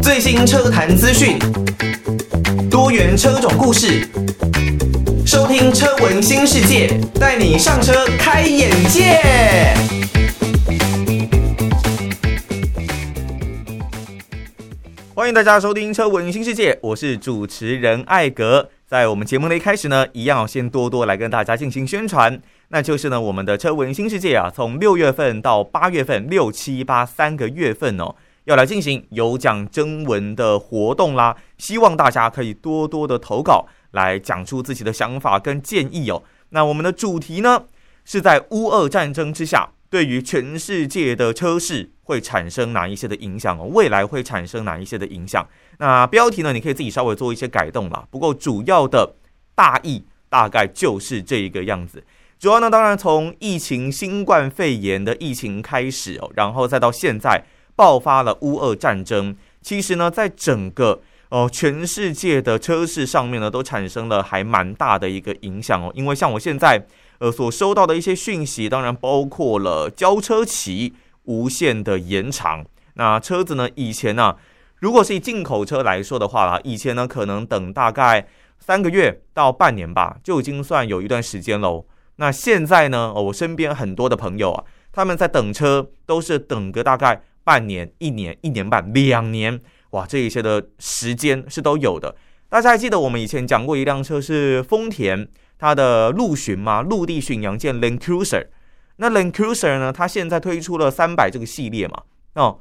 最新车坛资讯，多元车种故事，收听车闻新世界，带你上车开眼界。欢迎大家收听车闻新世界，我是主持人艾格。在我们节目的一开始呢，一样先多多来跟大家进行宣传，那就是呢，我们的车文新世界啊，从六月份到八月份，六七八三个月份哦。要来进行有奖征文的活动啦，希望大家可以多多的投稿，来讲出自己的想法跟建议哦。那我们的主题呢，是在乌俄战争之下，对于全世界的车市会产生哪一些的影响哦？未来会产生哪一些的影响？那标题呢，你可以自己稍微做一些改动啦。不过主要的大意大概就是这一个样子。主要呢，当然从疫情新冠肺炎的疫情开始哦，然后再到现在。爆发了乌俄战争，其实呢，在整个哦全世界的车市上面呢，都产生了还蛮大的一个影响哦。因为像我现在呃所收到的一些讯息，当然包括了交车期无限的延长。那车子呢，以前呢、如果是以进口车来说的话啦，以前呢可能等大概三个月到半年吧，就已经算有一段时间喽。那现在呢，我身边很多的朋友啊，他们在等车都是等个大概。半年、一年、一年半、两年，哇，这一些的时间是都有的。大家还记得我们以前讲过一辆车是丰田它的陆巡吗？陆地巡洋舰 Land Cruiser。那 Land Cruiser 呢？它现在推出了三百这个系列嘛？哦，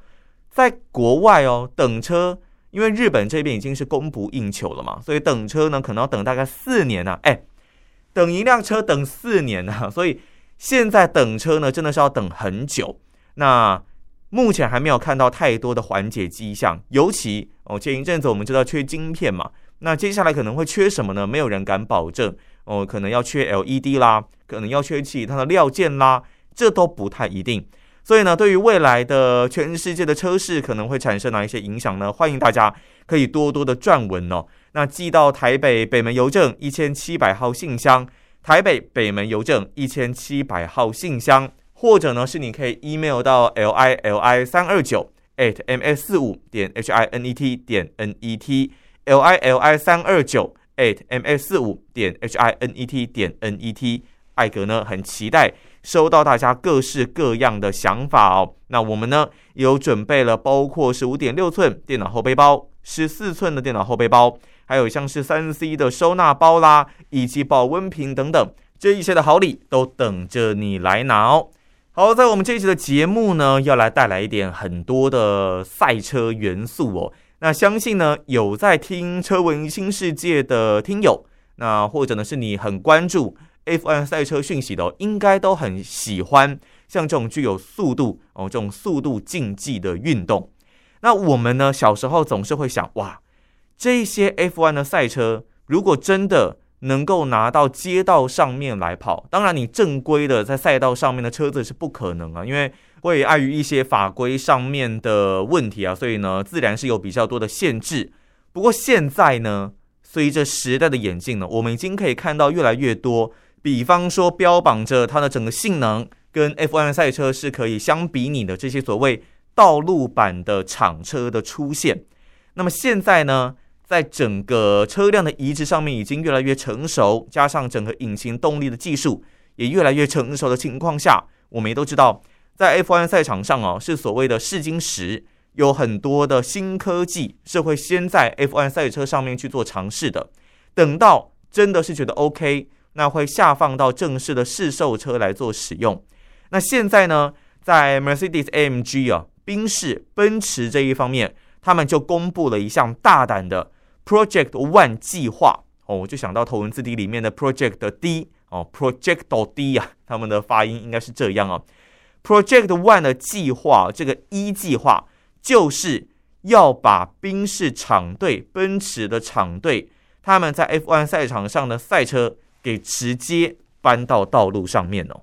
在国外哦，等车，因为日本这边已经是供不应求了嘛，所以等车呢，可能要等大概四年呢、啊。哎，等一辆车等四年呢、啊，所以现在等车呢，真的是要等很久。那目前还没有看到太多的缓解迹象，尤其哦，前一阵子我们知道缺晶片嘛，那接下来可能会缺什么呢？没有人敢保证哦，可能要缺 LED 啦，可能要缺其他的料件啦，这都不太一定。所以呢，对于未来的全世界的车市可能会产生哪一些影响呢？欢迎大家可以多多的撰文哦，那寄到台北北门邮政一千七百号信箱，台北北门邮政一千七百号信箱。或者呢，是你可以 email 到 l i l i 三二九 at m s 四五点 h i n e t 点 n e t l i l i 三二九 at m s 四五点 h i n e t 点 n e t。艾格呢，很期待收到大家各式各样的想法哦。那我们呢，有准备了包括是五点六寸电脑后背包、十四寸的电脑后背包，还有像是三 C 的收纳包啦，以及保温瓶等等这一些的好礼，都等着你来拿哦。好，在我们这一期的节目呢，要来带来一点很多的赛车元素哦。那相信呢，有在听车闻新世界的听友，那或者呢是你很关注 F1 赛车讯息的哦，应该都很喜欢像这种具有速度哦，这种速度竞技的运动。那我们呢，小时候总是会想，哇，这些 F1 的赛车如果真的能够拿到街道上面来跑，当然你正规的在赛道上面的车子是不可能啊，因为会碍于一些法规上面的问题啊，所以呢，自然是有比较多的限制。不过现在呢，随着时代的演进呢，我们已经可以看到越来越多，比方说标榜着它的整个性能跟 F1 赛车是可以相比拟的这些所谓道路版的厂车的出现。那么现在呢，在整个车辆的移植上面已经越来越成熟，加上整个引擎动力的技术也越来越成熟的情况下，我们也都知道，在 F1 赛场上哦，是所谓的试金石，有很多的新科技是会先在 F1 赛车上面去做尝试的，等到真的是觉得 OK，那会下放到正式的试售车来做使用。那现在呢，在 Mercedes-AMG 啊，宾士、奔驰这一方面，他们就公布了一项大胆的。Project One 计划哦，我就想到头文字 D 里面的 Project D 哦，Project D 啊，他们的发音应该是这样啊。Project One 的计划，这个一计划就是要把宾士厂队、奔驰的厂队，他们在 F1 赛场上的赛车给直接搬到道路上面哦。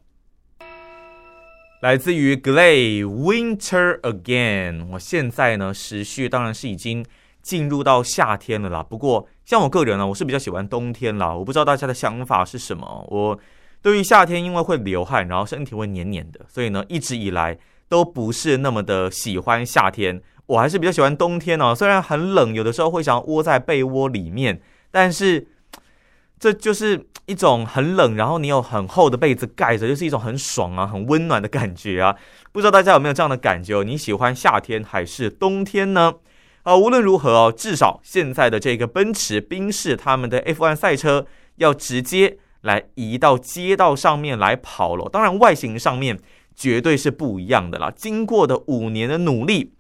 来自于 Glade Winter Again，我现在呢时序当然是已经。进入到夏天了啦，不过像我个人呢，我是比较喜欢冬天啦。我不知道大家的想法是什么。我对于夏天，因为会流汗，然后身体会黏黏的，所以呢，一直以来都不是那么的喜欢夏天。我还是比较喜欢冬天哦，虽然很冷，有的时候会想窝在被窝里面，但是这就是一种很冷，然后你有很厚的被子盖着，就是一种很爽啊、很温暖的感觉啊。不知道大家有没有这样的感觉？你喜欢夏天还是冬天呢？啊，无论如何哦，至少现在的这个奔驰、宾士他们的 F1 赛车要直接。来移到街道上面来跑了，当然外形上面绝对是不一样的啦。经过的五年的努力，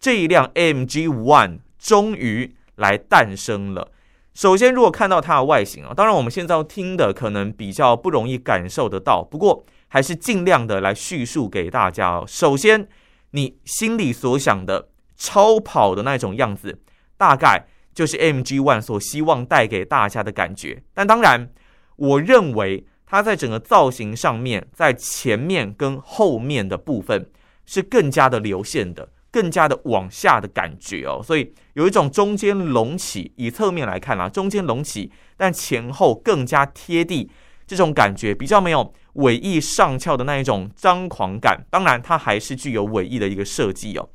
这一辆 MG One 终于来诞生了。首先，如果看到它的外形啊，当然我们现在要听的可能比较不容易感受得到，不过还是尽量的来叙述给大家哦。首先，你心里所想的超跑的那种样子，大概就是 MG One 所希望带给大家的感觉。但当然。我认为它在整个造型上面，在前面跟后面的部分是更加的流线的，更加的往下的感觉哦，所以有一种中间隆起，以侧面来看啊，中间隆起，但前后更加贴地，这种感觉比较没有尾翼上翘的那一种张狂感。当然，它还是具有尾翼的一个设计哦。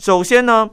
首先呢，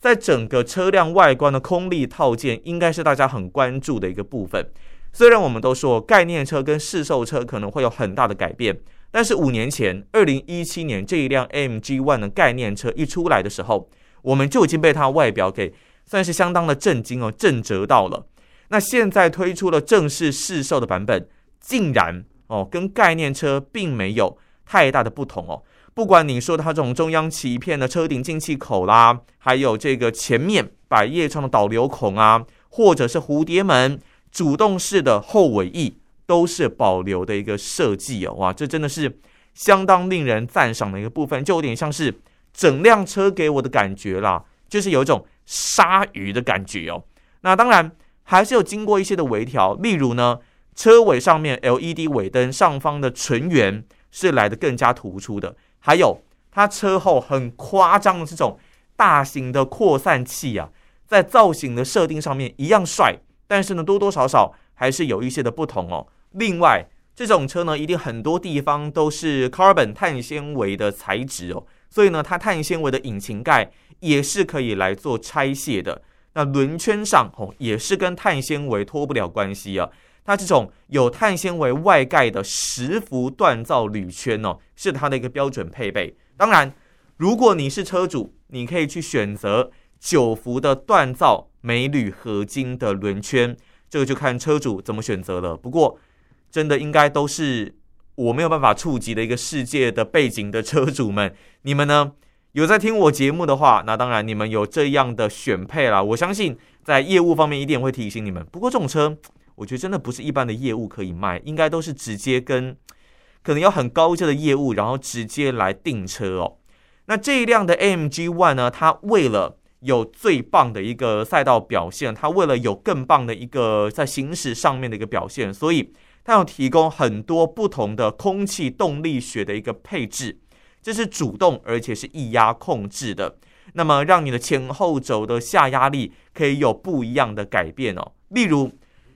在整个车辆外观的空力套件，应该是大家很关注的一个部分。虽然我们都说概念车跟市售车可能会有很大的改变，但是五年前，二零一七年这一辆 MG One 的概念车一出来的时候，我们就已经被它外表给算是相当的震惊哦，震折到了。那现在推出了正式试售的版本，竟然哦跟概念车并没有太大的不同哦。不管你说它这种中央鳍片的车顶进气口啦，还有这个前面百叶窗的导流孔啊，或者是蝴蝶门。主动式的后尾翼都是保留的一个设计哦，哇，这真的是相当令人赞赏的一个部分，就有点像是整辆车给我的感觉啦，就是有一种鲨鱼的感觉哦。那当然还是有经过一些的微调，例如呢，车尾上面 LED 尾灯上方的纯圆是来得更加突出的，还有它车后很夸张的这种大型的扩散器啊，在造型的设定上面一样帅。但是呢，多多少少还是有一些的不同哦。另外，这种车呢，一定很多地方都是 carbon 碳纤维的材质哦，所以呢，它碳纤维的引擎盖也是可以来做拆卸的。那轮圈上哦，也是跟碳纤维脱不了关系啊。它这种有碳纤维外盖的十幅锻造铝圈哦，是它的一个标准配备。当然，如果你是车主，你可以去选择九幅的锻造。镁铝合金的轮圈，这个就看车主怎么选择了。不过，真的应该都是我没有办法触及的一个世界的背景的车主们，你们呢，有在听我节目的话，那当然你们有这样的选配啦。我相信在业务方面一定会提醒你们。不过这种车，我觉得真的不是一般的业务可以卖，应该都是直接跟可能要很高阶的业务，然后直接来订车哦。那这一辆的 AMG One 呢，它为了有最棒的一个赛道表现，它为了有更棒的一个在行驶上面的一个表现，所以它要提供很多不同的空气动力学的一个配置，这是主动而且是液压控制的，那么让你的前后轴的下压力可以有不一样的改变哦。例如，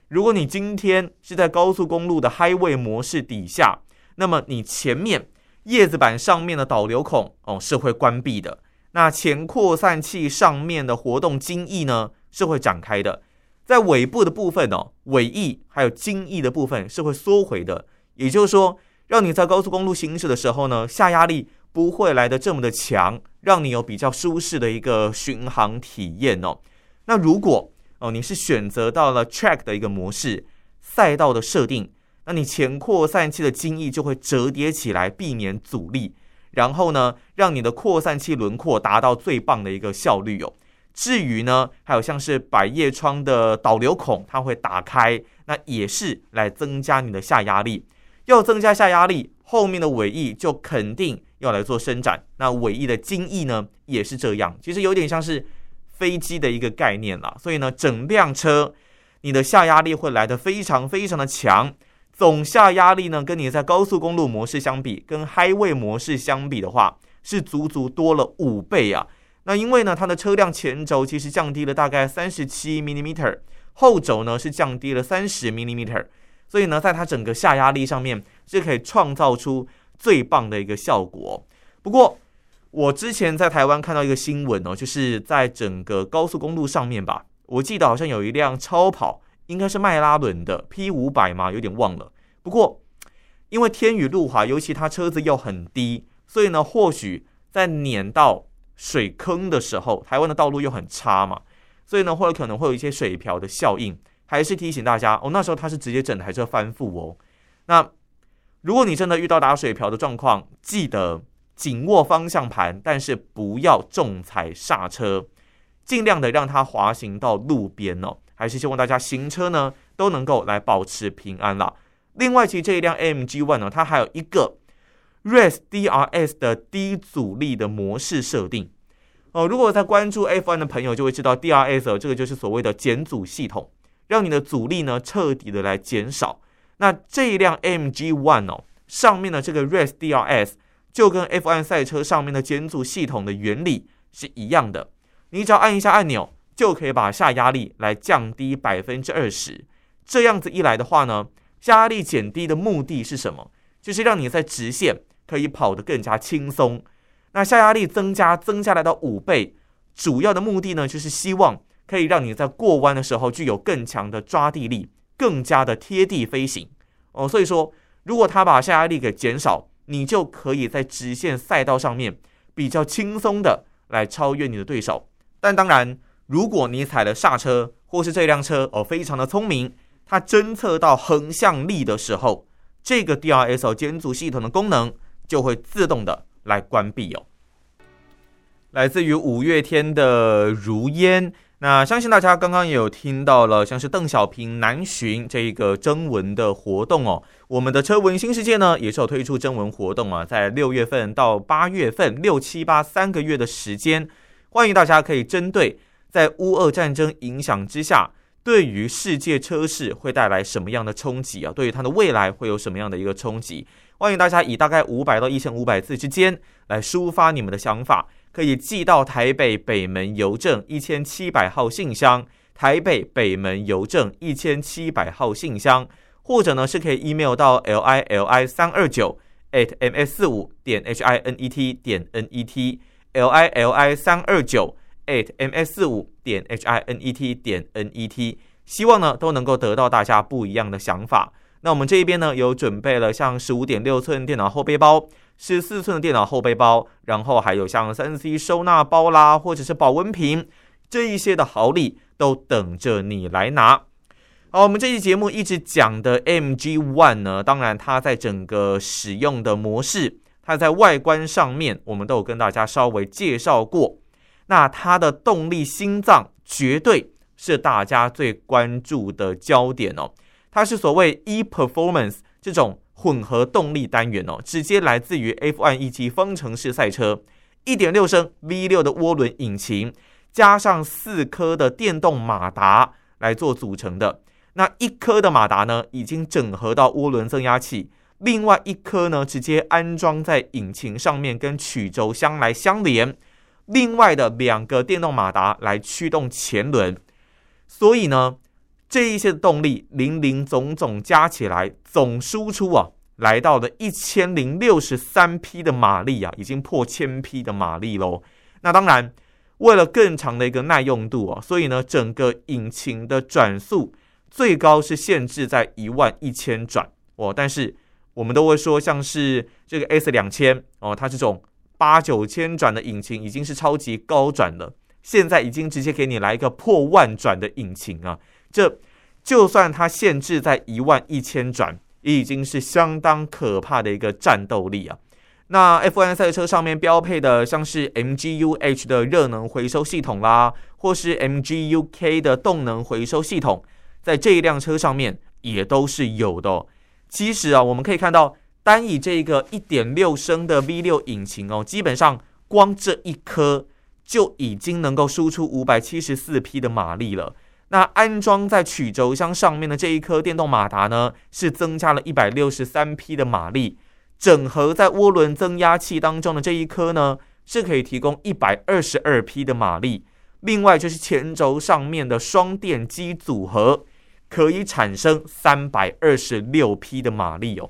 如果你今天是在高速公路的 Highway 模式底下，那么你前面叶子板上面的导流孔哦是会关闭的。那前扩散器上面的活动襟翼呢是会展开的，在尾部的部分哦，尾翼还有襟翼的部分是会缩回的，也就是说，让你在高速公路行驶的时候呢，下压力不会来得这么的强，让你有比较舒适的一个巡航体验哦。那如果哦你是选择到了 Track 的一个模式，赛道的设定，那你前扩散器的襟翼就会折叠起来，避免阻力。然后呢，让你的扩散器轮廓达到最棒的一个效率哦。至于呢，还有像是百叶窗的导流孔，它会打开，那也是来增加你的下压力。要增加下压力，后面的尾翼就肯定要来做伸展。那尾翼的襟翼呢，也是这样，其实有点像是飞机的一个概念啦。所以呢，整辆车你的下压力会来得非常非常的强。总下压力呢，跟你在高速公路模式相比，跟 Highway 模式相比的话，是足足多了五倍啊。那因为呢，它的车辆前轴其实降低了大概三十七 m m 后轴呢是降低了三十 m m 所以呢，在它整个下压力上面是可以创造出最棒的一个效果。不过，我之前在台湾看到一个新闻哦，就是在整个高速公路上面吧，我记得好像有一辆超跑，应该是迈拉伦的 P 五百嘛，有点忘了。不过，因为天雨路滑，尤其它车子又很低，所以呢，或许在碾到水坑的时候，台湾的道路又很差嘛，所以呢，或者可能会有一些水漂的效应。还是提醒大家哦，那时候他是直接整台车翻覆哦。那如果你真的遇到打水漂的状况，记得紧握方向盘，但是不要重踩刹车，尽量的让它滑行到路边哦。还是希望大家行车呢都能够来保持平安啦。另外，其实这一辆 M G ONE 呢，它还有一个 Race DRS 的低阻力的模式设定哦。如果在关注 F1 的朋友就会知道，DRS 这个就是所谓的减阻系统。让你的阻力呢彻底的来减少。那这一辆 MG ONE 哦，上面的这个 Race DRS 就跟 F1 赛车上面的减阻系统的原理是一样的。你只要按一下按钮，就可以把下压力来降低百分之二十。这样子一来的话呢，下压力减低的目的是什么？就是让你在直线可以跑得更加轻松。那下压力增加，增加来到五倍，主要的目的呢，就是希望。可以让你在过弯的时候具有更强的抓地力，更加的贴地飞行哦。所以说，如果他把下压力给减少，你就可以在直线赛道上面比较轻松的来超越你的对手。但当然，如果你踩了刹车，或是这辆车哦非常的聪明，它侦测到横向力的时候，这个 DRS 减阻系统的功能就会自动的来关闭哦。来自于五月天的如烟。那相信大家刚刚也有听到了，像是邓小平南巡这个征文的活动哦。我们的车文新世界呢，也是有推出征文活动啊，在六月份到八月份，六七八三个月的时间，欢迎大家可以针对在乌俄战争影响之下，对于世界车市会带来什么样的冲击啊？对于它的未来会有什么样的一个冲击？欢迎大家以大概五百到一千五百字之间来抒发你们的想法。可以寄到台北北门邮政一千七百号信箱，台北北门邮政一千七百号信箱，或者呢是可以 email 到 l i l i 三二九 at m s 四五点 h i n e t 点 n e t l i l i 三二九 at m s 四五点 h i n e t 点 n e t，希望呢都能够得到大家不一样的想法。那我们这一边呢有准备了像十五点六寸电脑后背包。十四寸的电脑后背包，然后还有像三 C 收纳包啦，或者是保温瓶这一些的好礼，都等着你来拿。好，我们这期节目一直讲的 MG ONE 呢，当然它在整个使用的模式，它在外观上面，我们都有跟大家稍微介绍过。那它的动力心脏绝对是大家最关注的焦点哦，它是所谓 e-Performance 这种。混合动力单元哦，直接来自于 F1 一级方程式赛车，一点六升 V 六的涡轮引擎，加上四颗的电动马达来做组成的。那一颗的马达呢，已经整合到涡轮增压器，另外一颗呢，直接安装在引擎上面，跟曲轴箱来相连。另外的两个电动马达来驱动前轮，所以呢。这一些的动力，零零总总加起来，总输出啊，来到了一千零六十三匹的马力啊，已经破千匹的马力喽。那当然，为了更长的一个耐用度啊，所以呢，整个引擎的转速最高是限制在一万一千转哦。但是我们都会说，像是这个 S 两千哦，它这种八九千转的引擎已经是超级高转了，现在已经直接给你来一个破万转的引擎啊。这就算它限制在一万一千转，也已经是相当可怕的一个战斗力啊！那 F1 赛车上面标配的，像是 MGU-H 的热能回收系统啦，或是 MGU-K 的动能回收系统，在这一辆车上面也都是有的哦。其实啊，我们可以看到，单以这个一点六升的 V 六引擎哦，基本上光这一颗就已经能够输出五百七十四匹的马力了。那安装在曲轴箱上面的这一颗电动马达呢，是增加了一百六十三匹的马力；整合在涡轮增压器当中的这一颗呢，是可以提供一百二十二匹的马力。另外就是前轴上面的双电机组合，可以产生三百二十六匹的马力哦。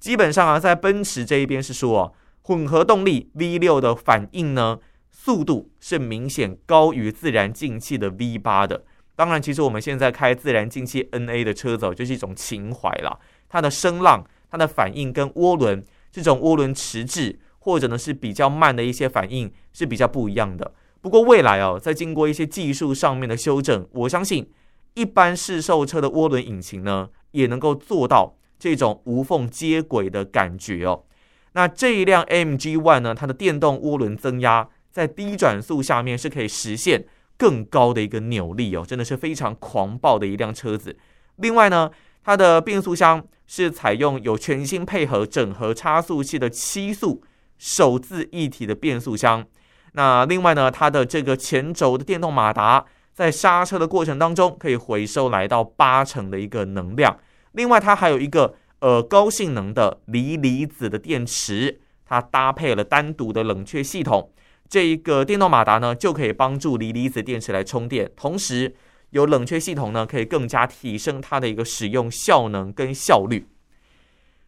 基本上啊，在奔驰这一边是说啊，混合动力 V 六的反应呢，速度是明显高于自然进气的 V 八的。当然，其实我们现在开自然进气 NA 的车子就是一种情怀啦。它的声浪、它的反应跟涡轮这种涡轮迟滞或者呢是比较慢的一些反应是比较不一样的。不过未来哦，在经过一些技术上面的修正，我相信一般市售车的涡轮引擎呢也能够做到这种无缝接轨的感觉哦。那这一辆 M G ONE 呢，它的电动涡轮增压在低转速下面是可以实现。更高的一个扭力哦，真的是非常狂暴的一辆车子。另外呢，它的变速箱是采用有全新配合整合差速器的七速手自一体的变速箱。那另外呢，它的这个前轴的电动马达在刹车的过程当中可以回收来到八成的一个能量。另外，它还有一个呃高性能的锂离子的电池，它搭配了单独的冷却系统。这一个电动马达呢，就可以帮助锂离子电池来充电，同时有冷却系统呢，可以更加提升它的一个使用效能跟效率。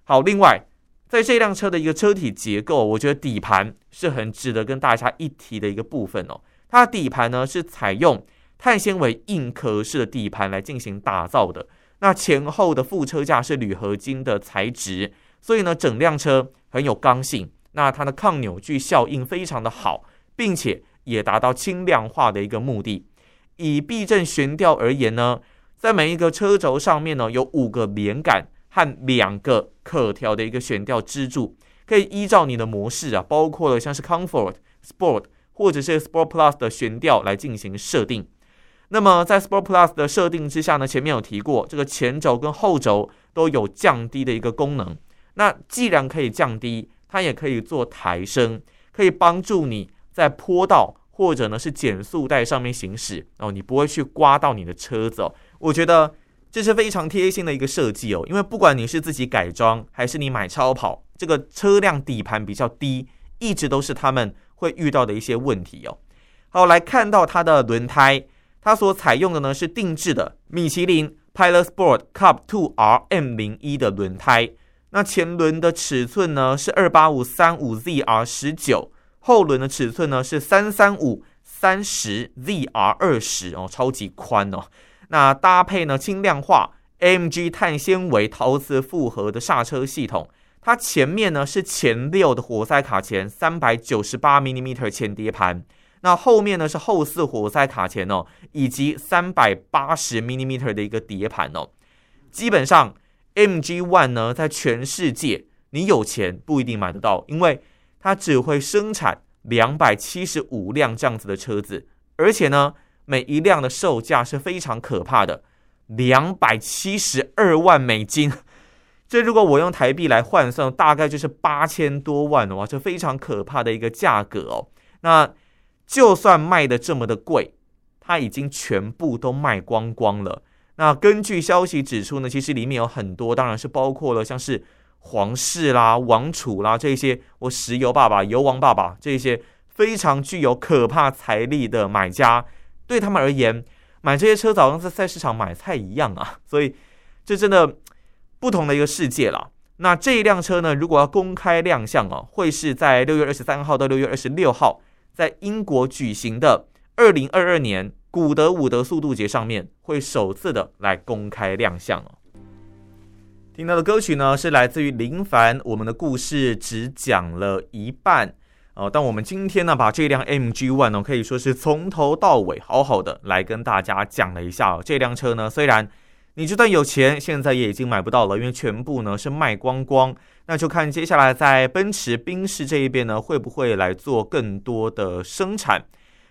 好，另外在这辆车的一个车体结构，我觉得底盘是很值得跟大家一提的一个部分哦。它的底盘呢是采用碳纤维硬壳式的底盘来进行打造的，那前后的副车架是铝合金的材质，所以呢整辆车很有刚性。那它的抗扭矩效应非常的好，并且也达到轻量化的一个目的。以避震悬吊而言呢，在每一个车轴上面呢，有五个连杆和两个可调的一个悬吊支柱，可以依照你的模式啊，包括了像是 Comfort、Sport 或者是 Sport Plus 的悬吊来进行设定。那么在 Sport Plus 的设定之下呢，前面有提过，这个前轴跟后轴都有降低的一个功能。那既然可以降低，它也可以做抬升，可以帮助你在坡道或者呢是减速带上面行驶哦，你不会去刮到你的车子哦。我觉得这是非常贴心的一个设计哦，因为不管你是自己改装还是你买超跑，这个车辆底盘比较低，一直都是他们会遇到的一些问题哦。好，来看到它的轮胎，它所采用的呢是定制的米其林 Pilot Sport Cup Two R M 零一的轮胎。那前轮的尺寸呢是二八五三五 ZR 十九，后轮的尺寸呢是三三五三十 ZR 二十哦，超级宽哦。那搭配呢轻量化 MG 碳纤维陶瓷复合的刹车系统，它前面呢是前六的活塞卡钳三百九十八 mm 前碟盘，那后面呢是后四活塞卡钳哦，以及三百八十 mm 的一个碟盘哦，基本上。MG ONE 呢，在全世界，你有钱不一定买得到，因为它只会生产两百七十五辆这样子的车子，而且呢，每一辆的售价是非常可怕的，两百七十二万美金。这如果我用台币来换算，大概就是八千多万哇，这非常可怕的一个价格哦。那就算卖的这么的贵，它已经全部都卖光光了。那根据消息指出呢，其实里面有很多，当然是包括了像是皇室啦、王储啦这些，我石油爸爸、油王爸爸这些非常具有可怕财力的买家，对他们而言，买这些车早像在菜市场买菜一样啊，所以这真的不同的一个世界了。那这一辆车呢，如果要公开亮相哦，会是在六月二十三号到六月二十六号，在英国举行的二零二二年。古德伍德速度节上面会首次的来公开亮相哦。听到的歌曲呢是来自于林凡，我们的故事只讲了一半哦。但我们今天呢把这辆 M G ONE 呢可以说是从头到尾好好的来跟大家讲了一下哦。这辆车呢虽然你就算有钱，现在也已经买不到了，因为全部呢是卖光光。那就看接下来在奔驰、宾士这一边呢会不会来做更多的生产。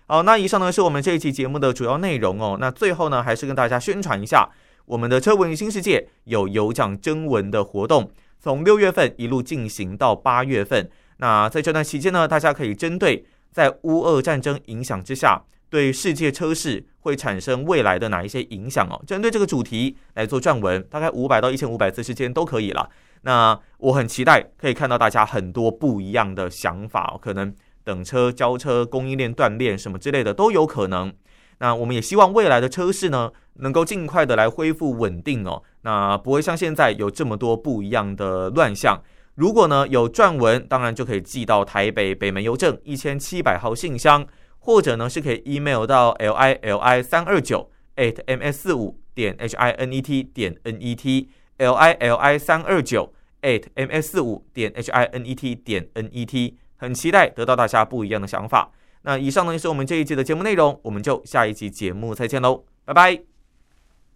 好，那以上呢是我们这一期节目的主要内容哦。那最后呢，还是跟大家宣传一下，我们的车闻新世界有有奖征文的活动，从六月份一路进行到八月份。那在这段期间呢，大家可以针对在乌俄战争影响之下，对世界车市会产生未来的哪一些影响哦，针对这个主题来做撰文，大概五百到一千五百字之间都可以了。那我很期待可以看到大家很多不一样的想法哦，可能。等车、交车、供应链断裂什么之类的都有可能。那我们也希望未来的车市呢，能够尽快的来恢复稳定哦。那不会像现在有这么多不一样的乱象。如果呢有撰文，当然就可以寄到台北北门邮政一千七百号信箱，或者呢是可以 email 到 l i l i 三二九 at m s 四五点 h i n e t 点 n e t l i l i 三二九 at m s 四五点 h i n e t 点 n e t。很期待得到大家不一样的想法。那以上呢就是我们这一期的节目内容，我们就下一期节目再见喽，拜拜。